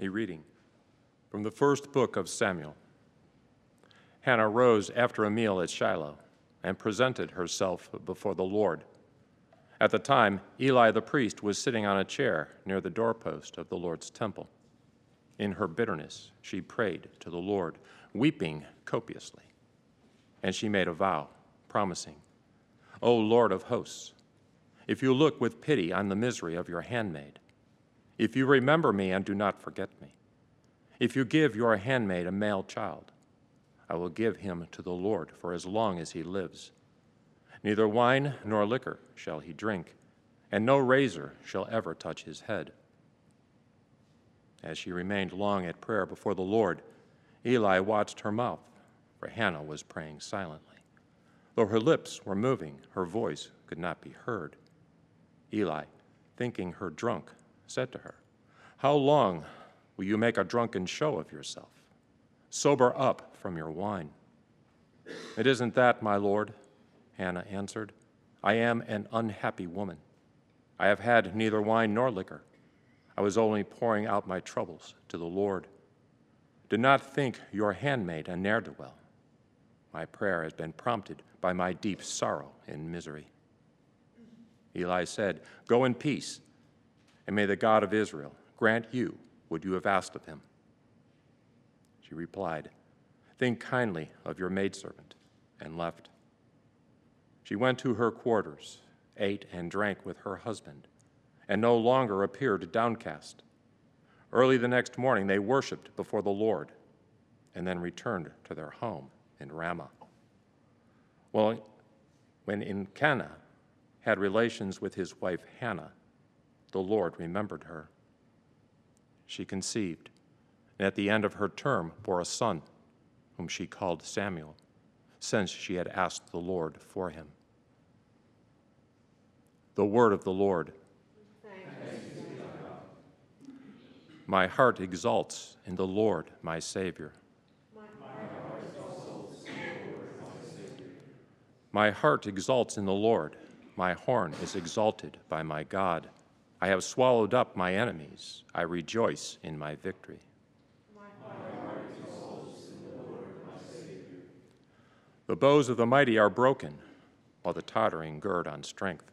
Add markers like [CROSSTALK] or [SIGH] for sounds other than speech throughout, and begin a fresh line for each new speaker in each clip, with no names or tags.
A reading from the first book of Samuel. Hannah rose after a meal at Shiloh and presented herself before the Lord. At the time, Eli the priest was sitting on a chair near the doorpost of the Lord's temple. In her bitterness, she prayed to the Lord, weeping copiously. And she made a vow, promising, O Lord of hosts, if you look with pity on the misery of your handmaid, if you remember me and do not forget me, if you give your handmaid a male child, I will give him to the Lord for as long as he lives. Neither wine nor liquor shall he drink, and no razor shall ever touch his head. As she remained long at prayer before the Lord, Eli watched her mouth, for Hannah was praying silently. Though her lips were moving, her voice could not be heard. Eli, thinking her drunk, said to her, How long will you make a drunken show of yourself? Sober up from your wine. It isn't that, my lord, Hannah answered. I am an unhappy woman. I have had neither wine nor liquor. I was only pouring out my troubles to the Lord. Do not think your handmaid a ne'er do well. My prayer has been prompted by my deep sorrow and misery. Eli said, Go in peace, and may the God of Israel grant you what you have asked of him. She replied, Think kindly of your maidservant, and left. She went to her quarters, ate and drank with her husband, and no longer appeared downcast. Early the next morning, they worshiped before the Lord, and then returned to their home in Ramah. Well, when Elkanah had relations with his wife Hannah, the Lord remembered her. She conceived, and at the end of her term bore a son, whom she called Samuel, since she had asked the Lord for him. The word of the Lord. My heart exalts in the Lord, my Savior. My heart exalts in the Lord. My horn is exalted by my God. I have swallowed up my enemies. I rejoice in my victory. The bows of the mighty are broken, while the tottering gird on strength.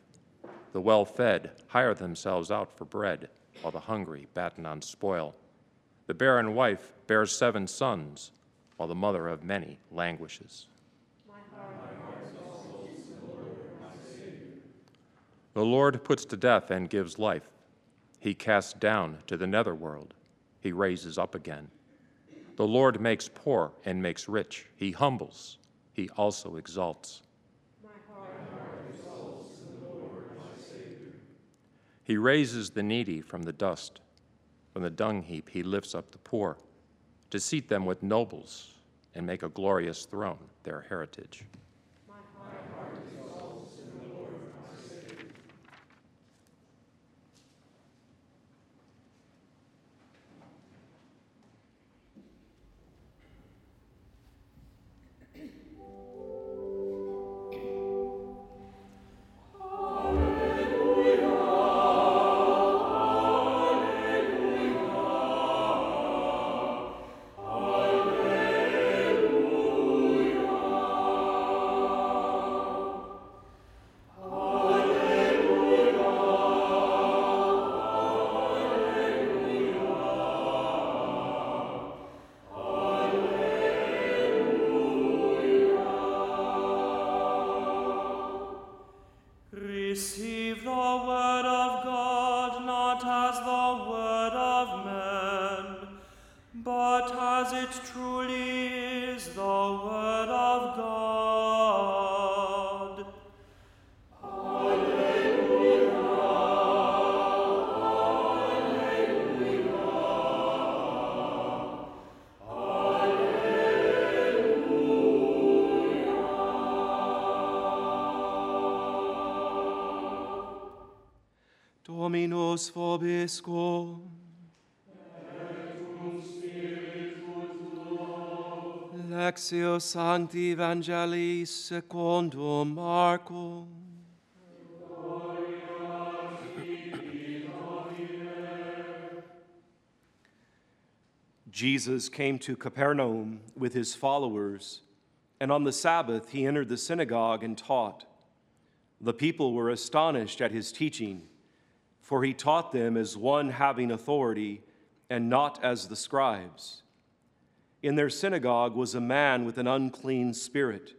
The well fed hire themselves out for bread, while the hungry batten on spoil. The barren wife bears seven sons, while the mother of many languishes. The Lord puts to death and gives life. He casts down to the netherworld. He raises up again. The Lord makes poor and makes rich. He humbles. He also exalts. My heart exalts to the Lord, my Savior. He raises the needy from the dust. From the dung heap, he lifts up the poor to seat them with nobles and make a glorious throne their heritage.
Dominus. Lectio Sancti Evangelii secundum Marcum. Jesus came to Capernaum with his followers, and on the Sabbath he entered the synagogue and taught. The people were astonished at his teaching, for he taught them as one having authority and not as the scribes. In their synagogue was a man with an unclean spirit.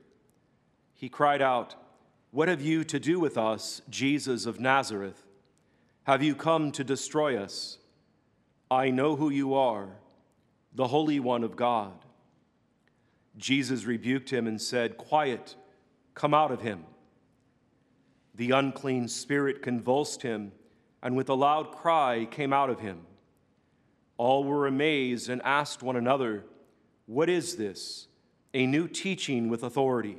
He cried out, What have you to do with us, Jesus of Nazareth? Have you come to destroy us? I know who you are, the Holy One of God. Jesus rebuked him and said, Quiet, come out of him. The unclean spirit convulsed him, and with a loud cry came out of him. All were amazed and asked one another, What is this? A new teaching with authority.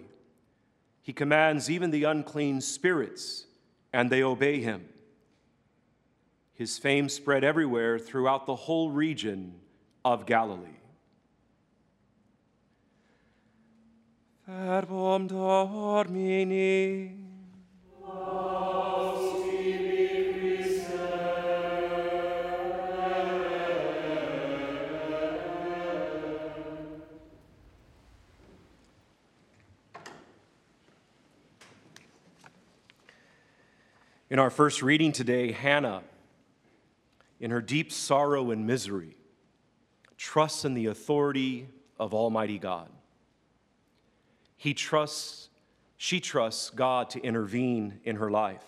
He commands even the unclean spirits, and they obey him. His fame spread everywhere throughout the whole region of Galilee. Verbum Domini. In our first reading today, Hannah, in her deep sorrow and misery, trusts in the authority of Almighty God. He trusts, she trusts God to intervene in her life.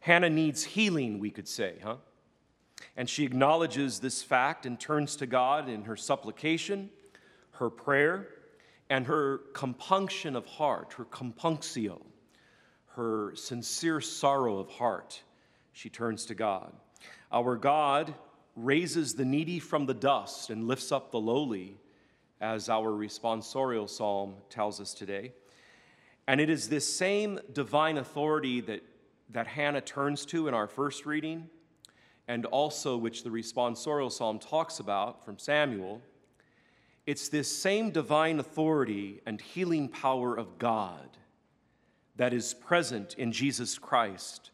Hannah needs healing, we could say, huh? And she acknowledges this fact and turns to God in her supplication, her prayer, and her compunction of heart, her compunctio her sincere sorrow of heart, she turns to God. Our God raises the needy from the dust and lifts up the lowly, as our responsorial psalm tells us today. And it is this same divine authority that, that Hannah turns to in our first reading, and also which the responsorial psalm talks about from Samuel. It's this same divine authority and healing power of God that is present in Jesus Christ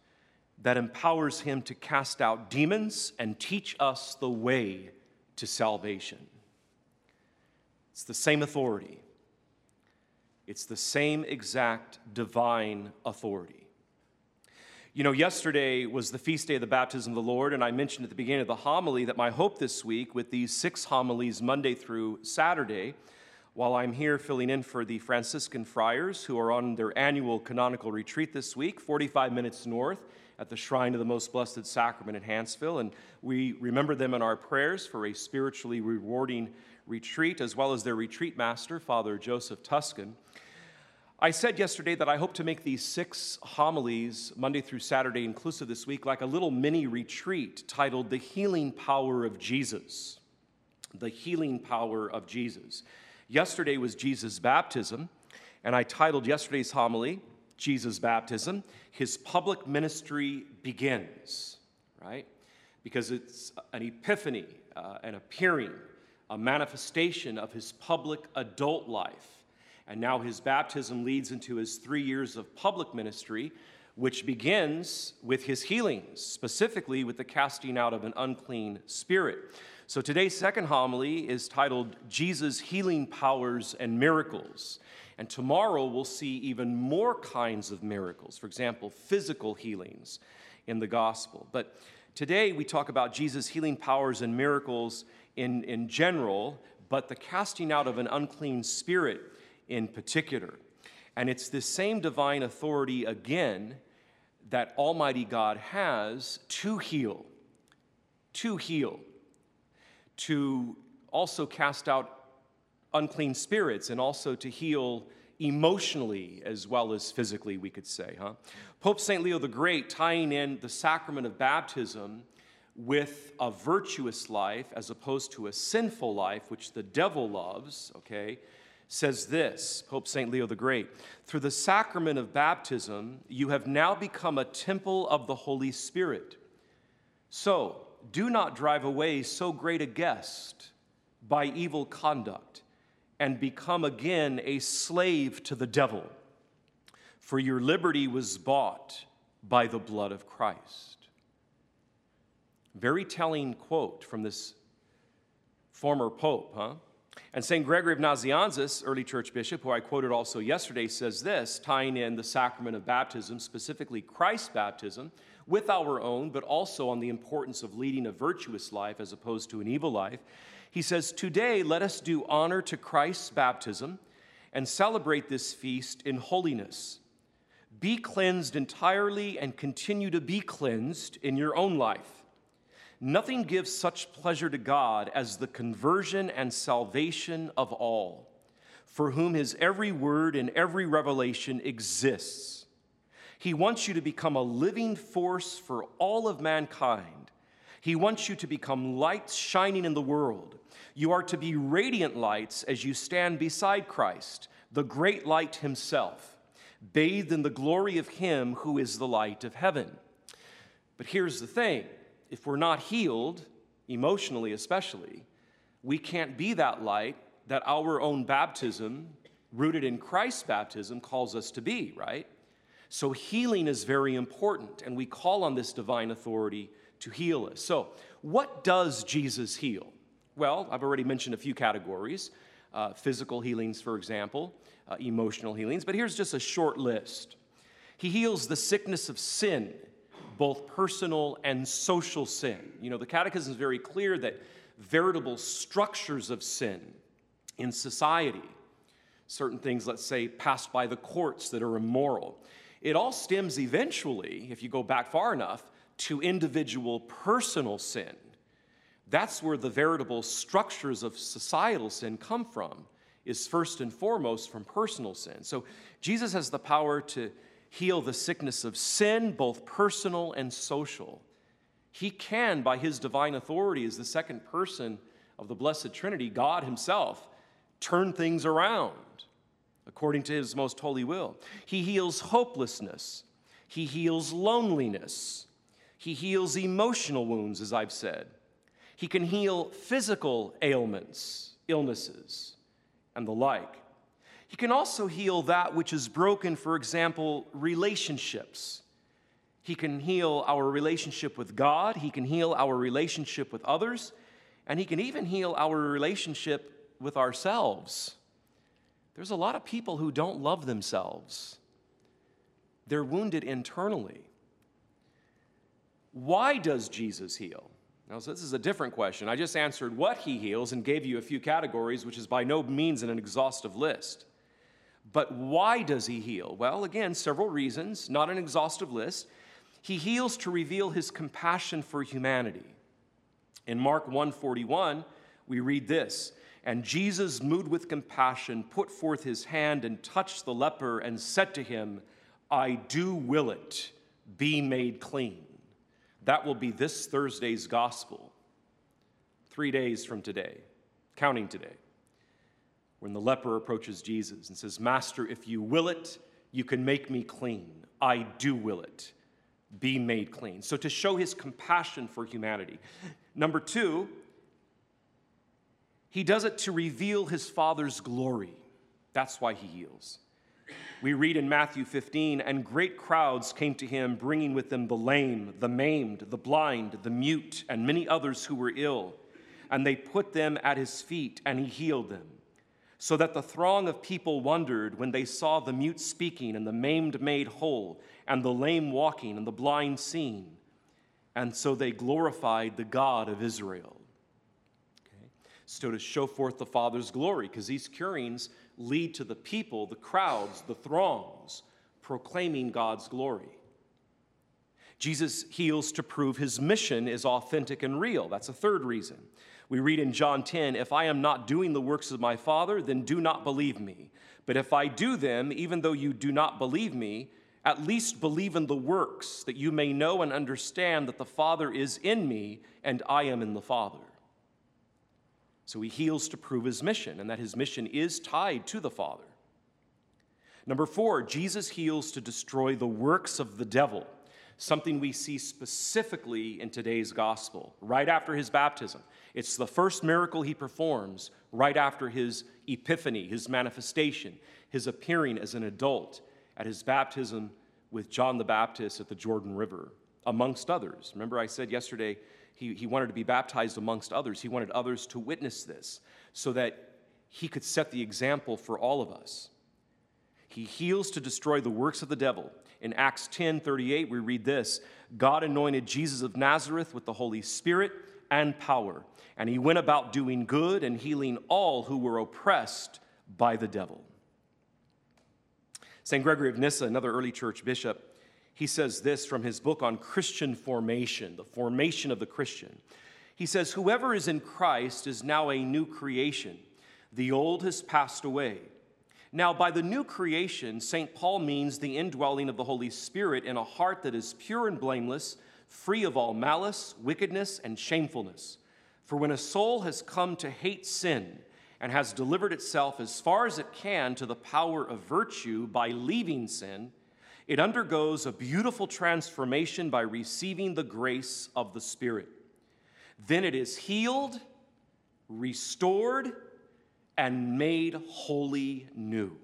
that empowers him to cast out demons and teach us the way to salvation. It's the same authority, it's the same exact divine authority. You know, yesterday was the feast day of the baptism of the Lord, and I mentioned at the beginning of the homily that my hope this week, with these six homilies Monday through Saturday, while I'm here filling in for the Franciscan friars who are on their annual canonical retreat this week, 45 minutes north at the Shrine of the Most Blessed Sacrament in Hanceville. And we remember them in our prayers for a spiritually rewarding retreat, as well as their retreat master, Father Joseph Tuscan. I said yesterday that I hope to make these six homilies, Monday through Saturday inclusive this week, like a little mini retreat titled The Healing Power of Jesus. The Healing Power of Jesus. Yesterday was Jesus' baptism, and I titled yesterday's homily, Jesus' Baptism, His Public Ministry Begins, right? Because it's an epiphany, uh, an appearing, a manifestation of his public adult life. And now his baptism leads into his three years of public ministry, which begins with his healings, specifically with the casting out of an unclean spirit. So today's second homily is titled Jesus' Healing Powers and Miracles. And tomorrow we'll see even more kinds of miracles, for example, physical healings in the gospel. But today we talk about Jesus' healing powers and miracles in, in general, but the casting out of an unclean spirit in particular. And it's this same divine authority again that Almighty God has to heal, to heal to also cast out unclean spirits and also to heal emotionally as well as physically, we could say, huh? Pope St. Leo the Great, tying in the sacrament of baptism with a virtuous life as opposed to a sinful life, which the devil loves, okay, says this Pope St. Leo the Great Through the sacrament of baptism, you have now become a temple of the Holy Spirit. So, do not drive away so great a guest by evil conduct and become again a slave to the devil. For your liberty was bought by the blood of Christ. Very telling quote from this former pope, huh? And St. Gregory of Nazianzus, early church bishop, who I quoted also yesterday, says this, tying in the sacrament of baptism, specifically Christ's baptism, with our own, but also on the importance of leading a virtuous life as opposed to an evil life. He says, Today, let us do honor to Christ's baptism and celebrate this feast in holiness. Be cleansed entirely and continue to be cleansed in your own life. Nothing gives such pleasure to God as the conversion and salvation of all, for whom his every word and every revelation exists. He wants you to become a living force for all of mankind. He wants you to become lights shining in the world. You are to be radiant lights as you stand beside Christ, the great light himself, bathed in the glory of him who is the light of heaven. But here's the thing if we're not healed, emotionally especially, we can't be that light that our own baptism, rooted in Christ's baptism, calls us to be, right? So healing is very important, and we call on this divine authority to heal us. So, what does Jesus heal? Well, I've already mentioned a few categories uh, physical healings, for example, uh, emotional healings, but here's just a short list. He heals the sickness of sin both personal and social sin. You know, the Catechism is very clear that veritable structures of sin in society, certain things, let's say, passed by the courts that are immoral, it all stems eventually, if you go back far enough, to individual personal sin. That's where the veritable structures of societal sin come from, is first and foremost from personal sin. So Jesus has the power to heal the sickness of sin, both personal and social. He can, by his divine authority, as the second person of the Blessed Trinity, God Himself, turn things around according to His most holy will. He heals hopelessness, He heals loneliness, He heals emotional wounds, as I've said. He can heal physical ailments, illnesses, and the like. He can also heal that which is broken, for example, relationships. He can heal our relationship with God, He can heal our relationship with others, and He can even heal our relationship with ourselves. There's a lot of people who don't love themselves, they're wounded internally. Why does Jesus heal? Now, so this is a different question. I just answered what he heals and gave you a few categories, which is by no means an exhaustive list. But why does he heal? Well, again, several reasons, not an exhaustive list. He heals to reveal his compassion for humanity. In Mark 141, we read this, and Jesus, moved with compassion, put forth his hand and touched the leper and said to him, I do will it, be made clean. That will be this Thursday's gospel, three days from today, counting today when the leper approaches Jesus and says, Master, if you will it, you can make me clean. I do will it. Be made clean. So, to show his compassion for humanity. Number two, he does it to reveal his Father's glory. That's why he heals. We read in Matthew 15, and great crowds came to him, bringing with them the lame, the maimed, the blind, the mute, and many others who were ill. And they put them at his feet, and he healed them so that the throng of people wondered when they saw the mute speaking and the maimed made whole and the lame walking and the blind seeing. And so they glorified the God of Israel. So to show forth the Father's glory, because these curings lead to the people, the crowds, the throngs, proclaiming God's glory. Jesus heals to prove his mission is authentic and real. That's a third reason. We read in John 10 If I am not doing the works of my Father, then do not believe me. But if I do them, even though you do not believe me, at least believe in the works, that you may know and understand that the Father is in me and I am in the Father. So he heals to prove his mission, and that his mission is tied to the Father. Number four, Jesus heals to destroy the works of the devil, something we see specifically in today's gospel, right after his baptism. It's the first miracle he performs right after his epiphany, his manifestation, his appearing as an adult at his baptism with John the Baptist at the Jordan River, amongst others. Remember, I said yesterday he, he wanted to be baptized amongst others. He wanted others to witness this so that he could set the example for all of us. He heals to destroy the works of the devil. In Acts 10 38, we read this God anointed Jesus of Nazareth with the Holy Spirit and power, and he went about doing good and healing all who were oppressed by the devil. St. Gregory of Nyssa, another early church bishop, he says this from his book on Christian formation, the formation of the Christian. He says, Whoever is in Christ is now a new creation. The old has passed away. Now, by the new creation, St. Paul means the indwelling of the Holy Spirit in a heart that is pure and blameless, free of all malice, wickedness, and shamefulness. For when a soul has come to hate sin and has delivered itself as far as it can to the power of virtue by leaving sin, it undergoes a beautiful transformation by receiving the grace of the Spirit. Then it is healed, restored, and made wholly new.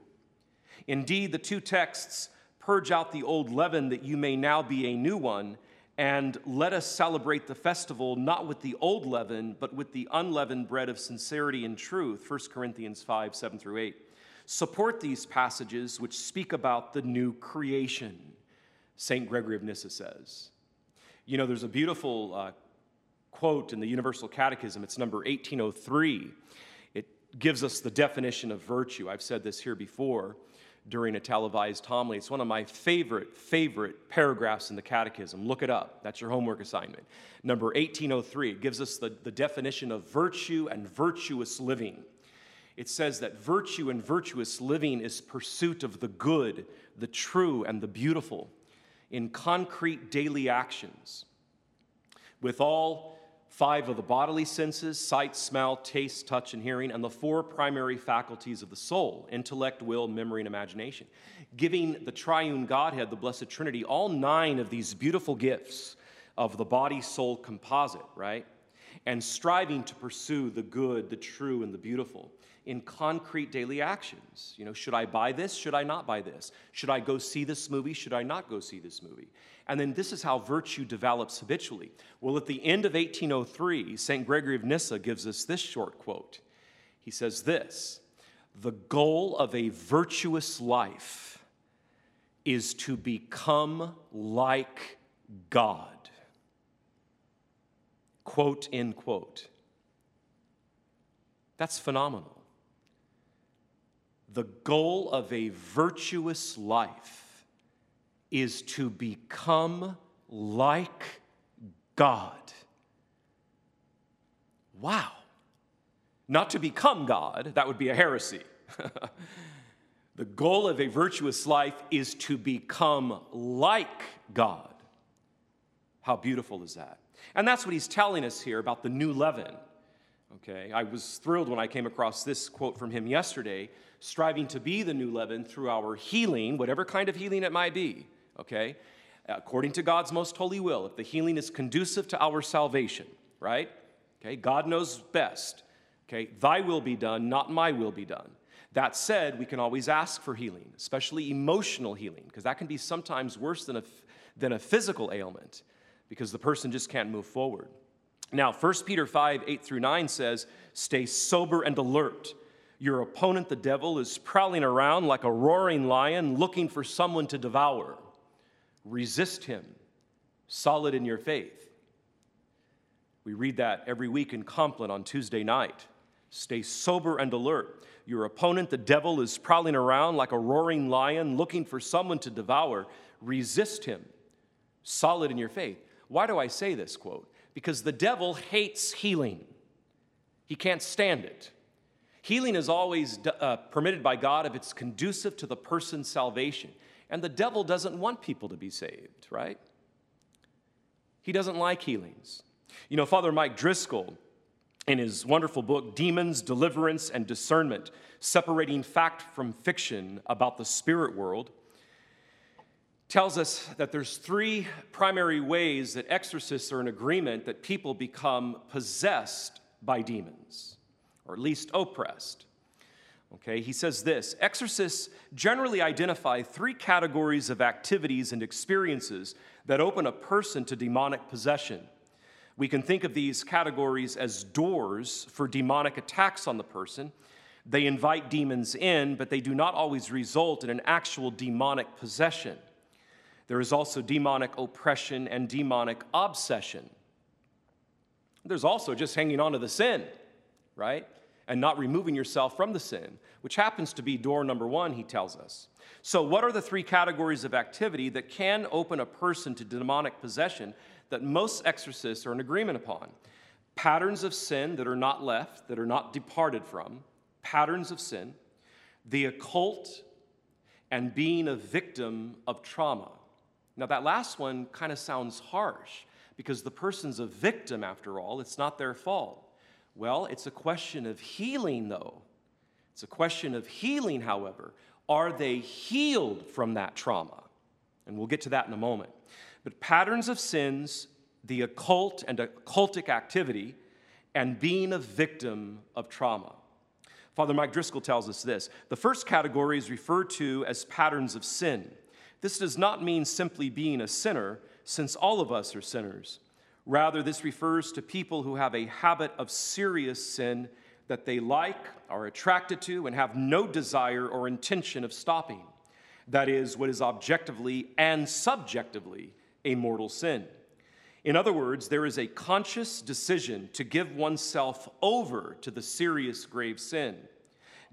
Indeed, the two texts purge out the old leaven that you may now be a new one, and let us celebrate the festival not with the old leaven, but with the unleavened bread of sincerity and truth. 1 Corinthians 5 7 through 8. Support these passages which speak about the new creation, St. Gregory of Nyssa says. You know, there's a beautiful uh, quote in the Universal Catechism, it's number 1803 It gives us the definition of virtue. I've said this here before during a televised homily. It's one of my favorite, favorite paragraphs in the Catechism. Look it up. That's your homework assignment. Number 1803 it gives us the, the definition of virtue and virtuous living. It says that virtue and virtuous living is pursuit of the good, the true, and the beautiful in concrete daily actions with all five of the bodily senses sight, smell, taste, touch, and hearing, and the four primary faculties of the soul intellect, will, memory, and imagination. Giving the triune Godhead, the Blessed Trinity, all nine of these beautiful gifts of the body soul composite, right? And striving to pursue the good, the true, and the beautiful in concrete daily actions. You know, should I buy this? Should I not buy this? Should I go see this movie? Should I not go see this movie? And then this is how virtue develops habitually. Well, at the end of 1803, St. Gregory of Nyssa gives us this short quote. He says this The goal of a virtuous life is to become like God. Quote, end quote. That's phenomenal. The goal of a virtuous life is to become like God. Wow. Not to become God, that would be a heresy. [LAUGHS] the goal of a virtuous life is to become like God. How beautiful is that? And that's what he's telling us here about the new leaven. Okay, I was thrilled when I came across this quote from him yesterday striving to be the new leaven through our healing, whatever kind of healing it might be, okay? According to God's most holy will, if the healing is conducive to our salvation, right? Okay, God knows best. Okay, thy will be done, not my will be done. That said, we can always ask for healing, especially emotional healing, because that can be sometimes worse than a, than a physical ailment, because the person just can't move forward. Now, 1 Peter 5 8 through 9 says, Stay sober and alert. Your opponent, the devil, is prowling around like a roaring lion looking for someone to devour. Resist him, solid in your faith. We read that every week in Compline on Tuesday night. Stay sober and alert. Your opponent, the devil, is prowling around like a roaring lion looking for someone to devour. Resist him, solid in your faith. Why do I say this quote? Because the devil hates healing, he can't stand it. Healing is always uh, permitted by God if it's conducive to the person's salvation. And the devil doesn't want people to be saved, right? He doesn't like healings. You know, Father Mike Driscoll, in his wonderful book, Demons, Deliverance, and Discernment Separating Fact from Fiction about the Spirit World, tells us that there's three primary ways that exorcists are in agreement that people become possessed by demons or at least oppressed. Okay, he says this exorcists generally identify three categories of activities and experiences that open a person to demonic possession. We can think of these categories as doors for demonic attacks on the person. They invite demons in, but they do not always result in an actual demonic possession. There is also demonic oppression and demonic obsession. There's also just hanging on to the sin, right? And not removing yourself from the sin, which happens to be door number one, he tells us. So, what are the three categories of activity that can open a person to demonic possession that most exorcists are in agreement upon? Patterns of sin that are not left, that are not departed from, patterns of sin, the occult, and being a victim of trauma. Now, that last one kind of sounds harsh because the person's a victim after all, it's not their fault. Well, it's a question of healing, though. It's a question of healing, however. Are they healed from that trauma? And we'll get to that in a moment. But patterns of sins, the occult and occultic activity, and being a victim of trauma. Father Mike Driscoll tells us this the first category is referred to as patterns of sin. This does not mean simply being a sinner, since all of us are sinners. Rather, this refers to people who have a habit of serious sin that they like, are attracted to, and have no desire or intention of stopping. That is, what is objectively and subjectively a mortal sin. In other words, there is a conscious decision to give oneself over to the serious grave sin.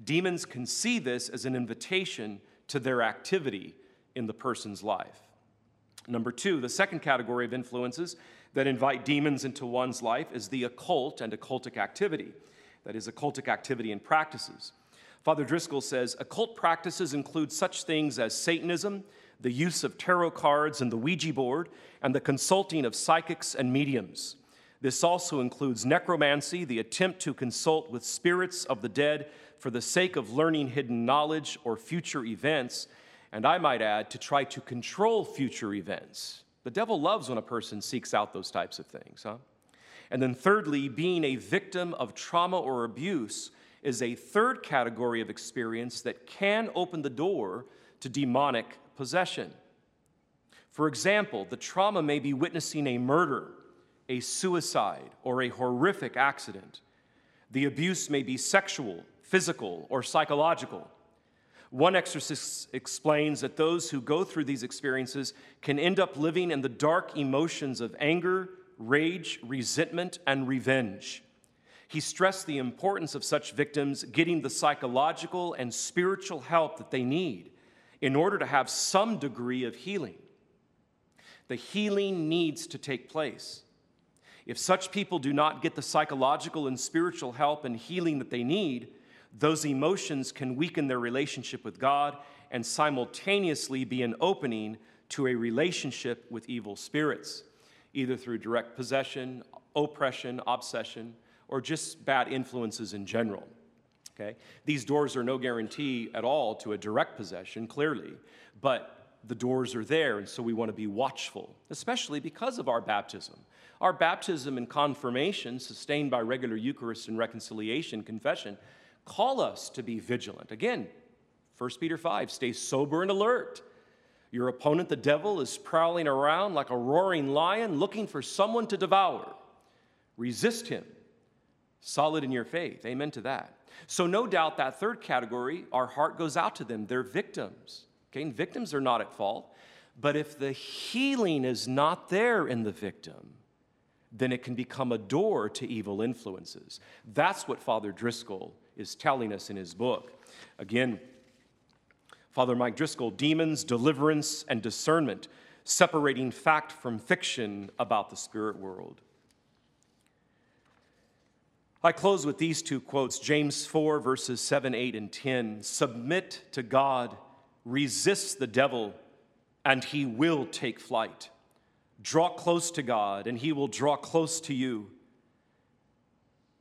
Demons can see this as an invitation to their activity in the person's life. Number two, the second category of influences that invite demons into one's life is the occult and occultic activity. That is, occultic activity and practices. Father Driscoll says occult practices include such things as Satanism, the use of tarot cards and the Ouija board, and the consulting of psychics and mediums. This also includes necromancy, the attempt to consult with spirits of the dead for the sake of learning hidden knowledge or future events, and I might add, to try to control future events. The devil loves when a person seeks out those types of things, huh? And then, thirdly, being a victim of trauma or abuse is a third category of experience that can open the door to demonic possession. For example, the trauma may be witnessing a murder, a suicide, or a horrific accident. The abuse may be sexual, physical, or psychological. One exorcist explains that those who go through these experiences can end up living in the dark emotions of anger, rage, resentment, and revenge. He stressed the importance of such victims getting the psychological and spiritual help that they need in order to have some degree of healing. The healing needs to take place. If such people do not get the psychological and spiritual help and healing that they need, those emotions can weaken their relationship with God and simultaneously be an opening to a relationship with evil spirits, either through direct possession, oppression, obsession, or just bad influences in general. Okay? These doors are no guarantee at all to a direct possession, clearly, but the doors are there, and so we want to be watchful, especially because of our baptism. Our baptism and confirmation, sustained by regular Eucharist and reconciliation, confession, call us to be vigilant. Again, 1 Peter 5 stay sober and alert. Your opponent, the devil, is prowling around like a roaring lion looking for someone to devour. Resist him, solid in your faith. Amen to that. So, no doubt that third category, our heart goes out to them. They're victims. Okay, and victims are not at fault. But if the healing is not there in the victim, then it can become a door to evil influences. That's what Father Driscoll is telling us in his book. Again, Father Mike Driscoll, demons, deliverance, and discernment, separating fact from fiction about the spirit world. I close with these two quotes James 4, verses 7, 8, and 10. Submit to God, resist the devil, and he will take flight. Draw close to God, and he will draw close to you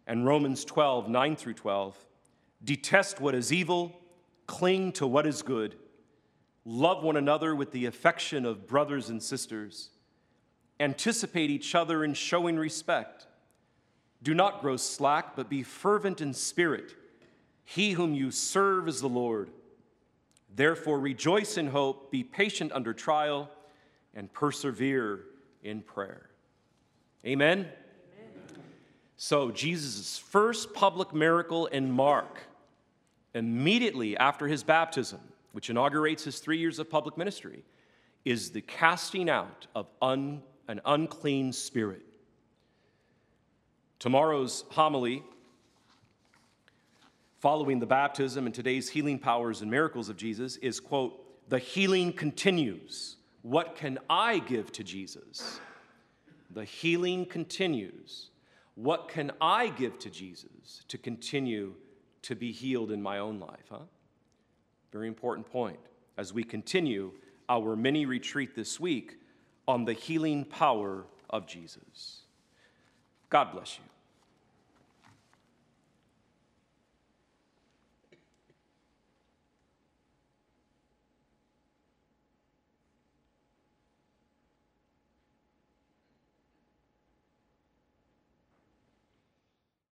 and Romans 12, 9 through 12. Detest what is evil, cling to what is good, love one another with the affection of brothers and sisters, anticipate each other in showing respect. Do not grow slack, but be fervent in spirit. He whom you serve is the Lord. Therefore, rejoice in hope, be patient under trial, and persevere in prayer. Amen. So, Jesus' first public miracle in Mark, immediately after his baptism, which inaugurates his three years of public ministry, is the casting out of un, an unclean spirit. Tomorrow's homily, following the baptism and today's healing powers and miracles of Jesus, is quote, the healing continues. What can I give to Jesus? The healing continues. What can I give to Jesus to continue to be healed in my own life? Huh? Very important point as we continue our mini retreat this week on the healing power of Jesus. God bless you.